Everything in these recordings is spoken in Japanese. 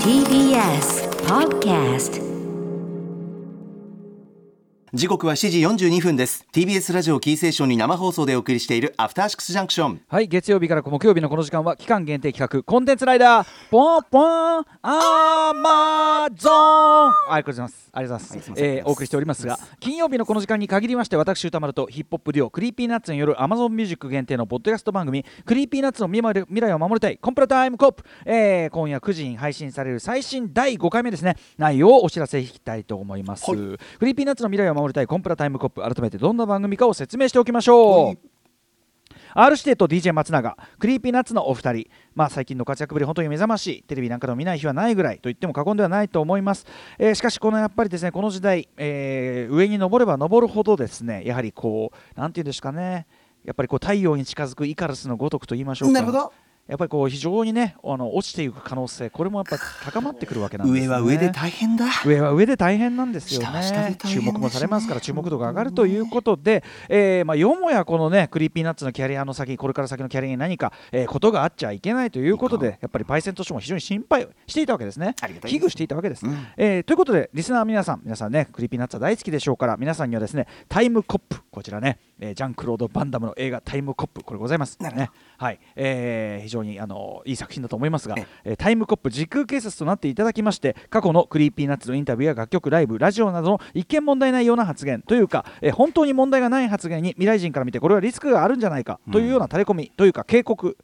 TBS Podcast 時刻は7時42分です。TBS ラジオキーステーションに生放送でお送りしているアフターシックスジャンクション。はい月曜日から木曜日のこの時間は期間限定企画コンテンツライダーポンポンアマゾン。ありがとうございます。ありがとうございます、えーお送りしておりますが金曜日のこの時間に限りまして私宇多丸とヒップホップデュオクリーピーナッツによる Amazon ミュージック限定のポッドキャスト番組 Creepy Nuts の未来を守りたいコンプラタイムコップ、えー今夜9時に配信される最新第5回目ですね。内容をお知らせいきたいと思います、クリーピーナッツの未来を守りたいコンプラタイムコップ改めてどんな番組かを説明しておきましょう。R 指定と DJ 松永 Creepy Nuts のお二人、まあ、最近の活躍ぶり本当に目覚ましい。テレビなんかでも見ない日はないぐらいと言っても過言ではないと思います、えーしかしこのやっぱりですねこの時代、えー上に登れば登るほどですねやはりこうなんていうんですかね。やっぱりこう太陽に近づくイカルスのごとくと言いましょうか。なるほどやっぱりこう非常にねあの落ちていく可能性これもやっぱ高まってくるわけなんです、ね、上は上で大変だ。上は上で大変なんですよね。ね注目もされますから注目度が上がるということで、えーまあ、よもやこのね Creepy Nuts のキャリアの先これから先のキャリアに何か、えーことがあっちゃいけないということでやっぱりパイセンとしても非常に心配をしていたわけですね。ありがたい危惧していたわけです、うん。えーということでリスナーの皆さん皆さんね Creepy Nuts は大好きでしょうから皆さんにはですねタイムコップこちらね、えージャンクロード・バンダムの映画タイムコップこれございますね。はい、えー非常にあのいい作品だと思いますがえ、え。ータイムコップ時空警察となっていただきまして過去の Creepy Nuts のインタビューや楽曲ライブラジオなどの一見問題ないような発言というか、えー本当に問題がない発言に未来人から見てこれはリスクがあるんじゃないかというような垂れ込みというか警告、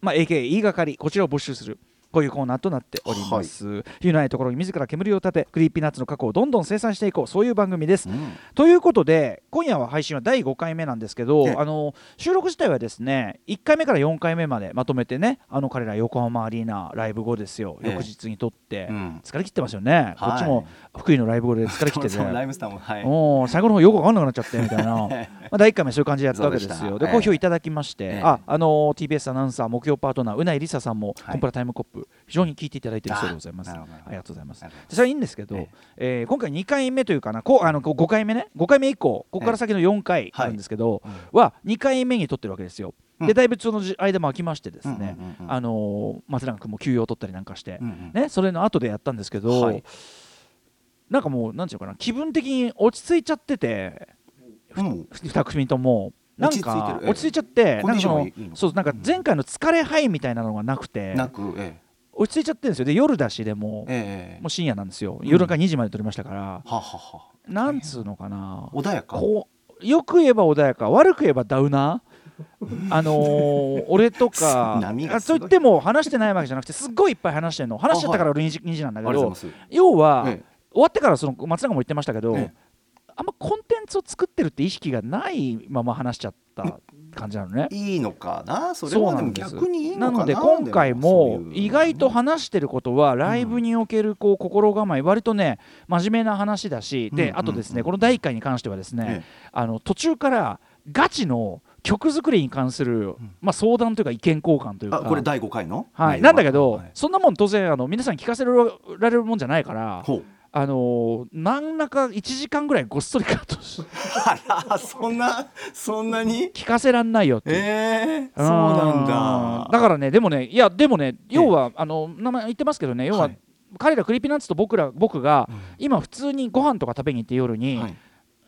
まあ、AKA 言いがかりこちらを募集するこういうコーナーとなっております、い。うないところに自ら煙を立て Creepy Nuts の過去をどんどん清算していこう。そういう番組です、うん。ということで今夜は配信は第5回目なんですけええ。どあの収録自体はですね1回目から4回目までまとめてねあの彼ら横浜アリーナライブ後ですよ。ええ。翌日に撮って、うん。疲れ切ってますよね、こっちも福井のライブ後で疲れ切ってて。ライムスターもはい。おー最後の方よく分かんなくなっちゃってみたいな。まあ第1回目そういう感じでやったわけですよ。で好評いただきまして、ええ。ああのー TBS アナウンサー木曜パートナーうないりささんも、はい。コンプラタイムコップ非常に聞いていただいているそうでございます。ありがとうございます。それはいいんですけど、ええ。ー今回2回目というかなこうあのこう5回目ね？5回目以降ここから先の4回なんですけど、は2回目に撮ってるわけですよ。うん。でだいぶそのじ間も空きましてですね、あのー松永君も休養を取ったりなんかして、うんうんね、それの後でやったんですけど、はい。なんかもうなんていうのかな気分的に落ち着いちゃっててうん。2組とも。なん落ち着いてか落ち着いちゃってなんかそうなんか前回の疲れハイみたいなのがなくて。なくえ落ち着いちゃってるんですよ。で夜だしでもえええもう深夜なんですよ。うん夜中2時まで撮りましたから、ははは。なんつうのかな。穏やか。こうよく言えば穏やか。悪く言えばダウナー。あのー 俺とか波がすごい。あと言っても話してないわけじゃなくてすっごいいっぱい話してるの。話しちゃったから俺2時 ,2 時なんだけど要は、ええ。終わってからその松永も言ってましたけど、ええ。あんまコンテンツを作ってるって意識がないまま話しちゃった感じなのね。いいのかな？それはでも逆にいいのかな？ので今回も意外とは話してることはライブにおけるこう心構え割とね真面目な話だしであとですねこの第1回に関してはですえねあの途中からガチの曲作りに関するん。まあ相談というか意見交換というか。あこれ第5回の？はい、なんだけど、はい。そんなもん当然あの皆さんに聞かせられるもんじゃないから、あのー何らか1時間ぐらいごっそりカットしあらそんなそんなに？聞かせらんないよって。ええそうなんだ。うん。だからねでもねいやでもね要はあの名前言ってますけどね要は、はい。彼らクリーピーナッツと僕ら僕がうん。今普通にご飯とか食べに行って夜に、はい。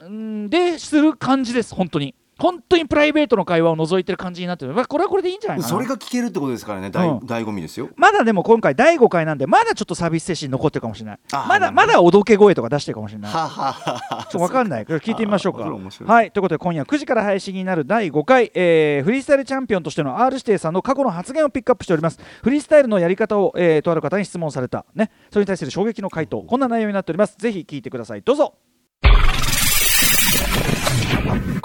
うんでする感じです本当に本当にプライベートの会話を除いてる感じになってる。まあこれはこれでいいんじゃないかな。それが聞けるってことですからね。大うん。醍醐味ですよ。まだでも今回第5回なんでまだちょっとサービス精神残ってるかもしれない。あーまだまだおどけ声とか出してるかもしれない。はははちょっと分かんない。これ聞いてみましょうか。あーそれ面白い。はいということで今夜9時から配信になる第5回、えーフリースタイルチャンピオンとしての R 指定さんの過去の発言をピックアップしております。フリースタイルのやり方を、えーとある方に質問された。ね。それに対する衝撃の回答。こんな内容になっております。ぜひ聞いてください。どうぞ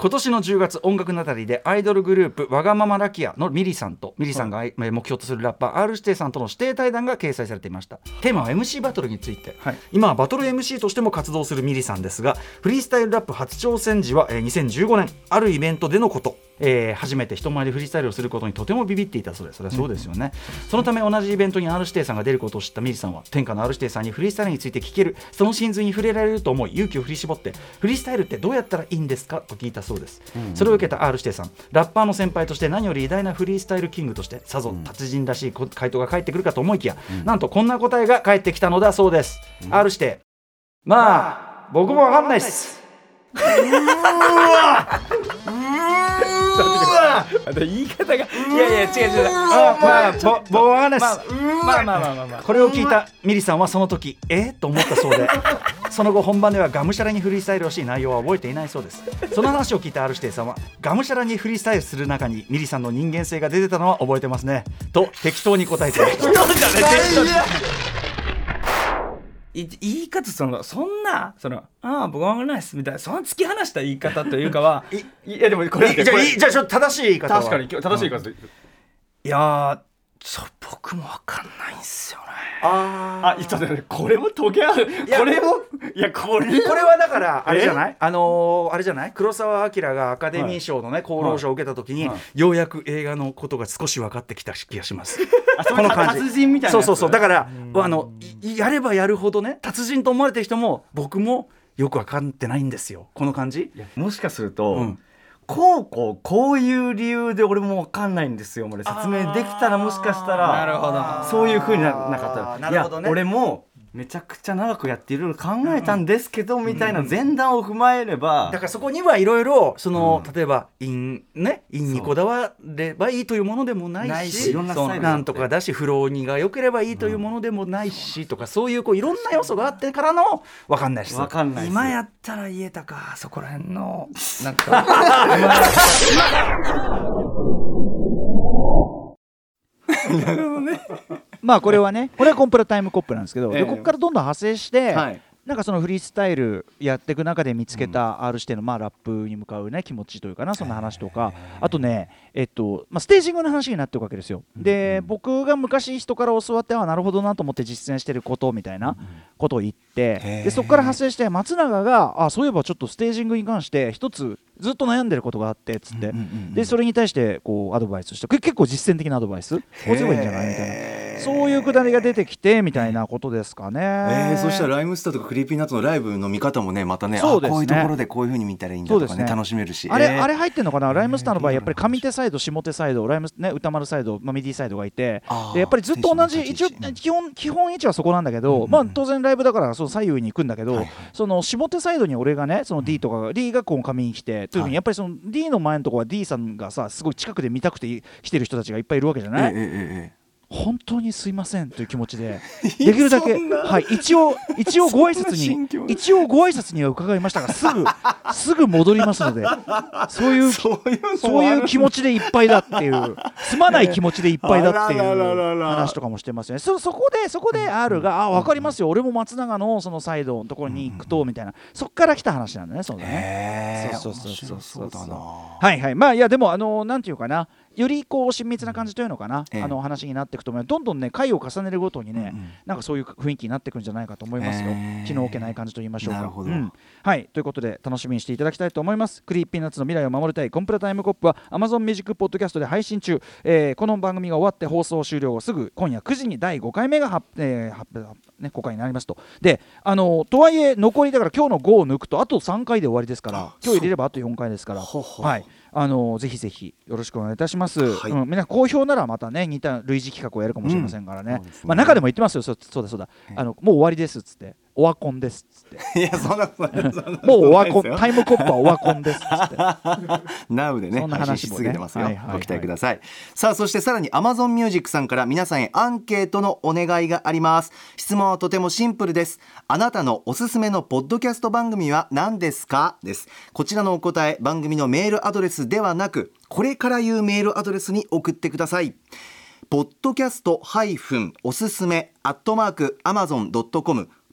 今年の10月音楽ナタリーでアイドルグループわがままラキアのミリさんとミリさんがえー目標とするラッパー R 指定さんとの指定対談が掲載されていました。テーマは MC バトルについて、はい。今はバトル MC としても活動するミリさんですがフリースタイルラップ初挑戦時は、えー2015年あるイベントでのことえー初めて人前でフリースタイルをすることにとてもビビっていたそうです。それはそうですよね、そのため同じイベントに R 指定さんが出ることを知ったミリさんは天下の R 指定さんにフリースタイルについて聞ける。その真髄に触れられると思い勇気を振り絞ってフリースタイルってどうやったらいいんですかと聞いたそうです、それを受けた R 指定さんラッパーの先輩として何より偉大なフリースタイルキングとしてさぞ達人らしいこ回答が返ってくるかと思いきや、なんとこんな答えが返ってきたのだそうです、R 指定まあ僕もわかんないっす言い方がいやいや違う違うあまあぼ僕わかんないっす、まあまあまあまあまあこれを聞いたミリさんはその時えと思ったそうでその後本番ではがむしゃらにフリースタイルをし内容は覚えていないそうですその話を聞いた R 指定さんはがむしゃらにフリースタイルする中にミリさんの人間性が出てたのは覚えてますねと適当に答えてました言い方そのそんなそのああ僕はわからないですみたいなその突き放した言い方というかは いやでもこれじゃあちょっと正しい言い方は。確かに正しい言い方いやーそう僕もわかんないんすよね。ああちょっと待ってこれもトゲある。やこれもいやこれこれはだからあれじゃない？あのーあれじゃない？黒澤明がアカデミー賞のね厚労省を受けた時に、はい。ようやく映画のことが少し分かってきた気がします。あそういう達人みたいなやつ？そうそうそう。だからあのいやればやるほどね達人と思われてる人も僕もよく分かってないんですよ。この感じ？もしかすると、うんこうこうこういう理由で俺も分かんないんですよ俺説明できたらもしかしたらそういうふうにななかった。らなるほどね。いや俺もめちゃくちゃ長くやっていろいろ考えたんですけど、みたいな前段を踏まえれば、だからそこにはいろいろその、例えば陰ね陰にこだわればいいというものでもないしなんとかだしフローにが良ければいいというものでもないし、とかそういうこういろんな要素があってからの分かんないし分かんない今やったら言えたかそこら辺の なんかまあこれはねこれはコンプラタイムコップなんですけど、ええ。でここからどんどん派生して、はい。なんかそのフリースタイルやっていく中で見つけた R 指定のまあラップに向かうね気持ちというかなそんな話とか。あとねえっとまあステージングの話になっていくわけですよ。で僕が昔人から教わってあなるほどなと思って実践してることみたいなことを言ってでそこから派生して松永があそういえばちょっとステージングに関して一つずっと悩んでることがあってっつって。でそれに対してこうアドバイスして結構実践的なアドバイス。こうすればいいんじゃない？みたいなそういうくだりが出てきてみたいなことですかね。えー、そしたらライムスターとかクリーピーナッツのライブの見方もねまたねそうですね。あこういうところでこういうふうに見たらいいんだとかねね楽しめるしあれ、えーあれ入ってんのかな、ライムスターの場合、やっぱり上手サイド、下手サイド、ライムね、宇多丸サイド、 Mummy-D サイドがいてでやっぱりずっと同じ、一応基本基本位置はそこなんだけど、まあ、当然ライブだから、そう左右に行くんだけど、その下手サイドに俺がね、その D とかが、D がこう上に来て、というふうに、やっぱりその D の前のところは D さんがさ、すごい近くで見たくて来てる人たちがいっぱいいるわけじゃええない。ええ本当にすいませんという気持ちで できるだけ、はい、一応一応ご挨拶に一応ご挨拶には伺いましたがすぐ すぐ戻りますのでそういうそういうそういう気持ちでいっぱいだっていうすまない気持ちでいっぱいだっていうら話とかもしてますよね。そそこでそこで R が「あ分かりますよ。俺も松永のそのサイドのところに行くと」みたいな。そっから来た話なんだねそうだね。そうそうそうそうそう。はいはい。まあいやでもあのなんていうかなよりこう親密な感じというのかな、ええ。あの話になっていくと思うどんどんね回を重ねるごとにね、なんかそういう雰囲気になっていくんじゃないかと思いますよ、ええ。気の置けない感じと言いましょうか。なるほど。うん。はい。ということで楽しみにしていただきたいと思います。クリーピーナッツの未来を守りたいコンプラタイムコップは Amazon ミュージックポッドキャストで配信中、えーこの番組が終わって放送終了後すぐ今夜9時に第5回目が発、えー発表ね、公開になりますと。であのとはいえ残りだから今日の5を抜くとあと3回で終わりですから今日入れればあと4回ですから。はいあのぜひぜひよろしくお願いいたします。はいうん、みんな好評ならまたね似た類似企画をやるかもしれませんからね。そうですねまあ中でも言ってますよ。そそうだそうだ。あのもう終わりですっつって。オワコンですっつって。いや そんなことないそんなこともうオワコンタイムコップはオワコンですっつって。Now でね。そんな話もね。続けてますよ、はいはいはい。ご期待ください。さあそしてさらに Amazon Music さんから皆さんへアンケートのお願いがあります。質問はとてもシンプルです。あなたのおすすめのポッドキャスト番組は何ですか？です。こちらのお答え番組のメールアドレスではなくこれから言うメールアドレスに送ってください。ポッドキャストハイフンおすすめアットマークア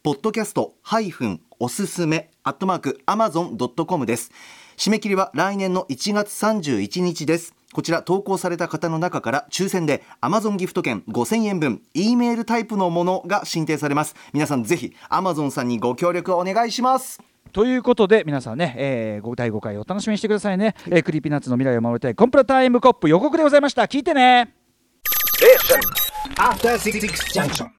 マゾンドットコムポッドキャストハイフンおすすめアットマークアマゾンドットコムです。締め切りは来年の1月31日です。こちら投稿された方の中から抽選で Amazon ギフト券5000円分 E メールタイプのものが進呈されます。皆さんぜひ Amazon さんにご協力をお願いします。ということで皆さんね、えー、ご第5回お楽しみにしてくださいね、えークリーピーナッツの未来を守りたいコンプラタイムコップ予告でございました。聞いてね。After Six Junction.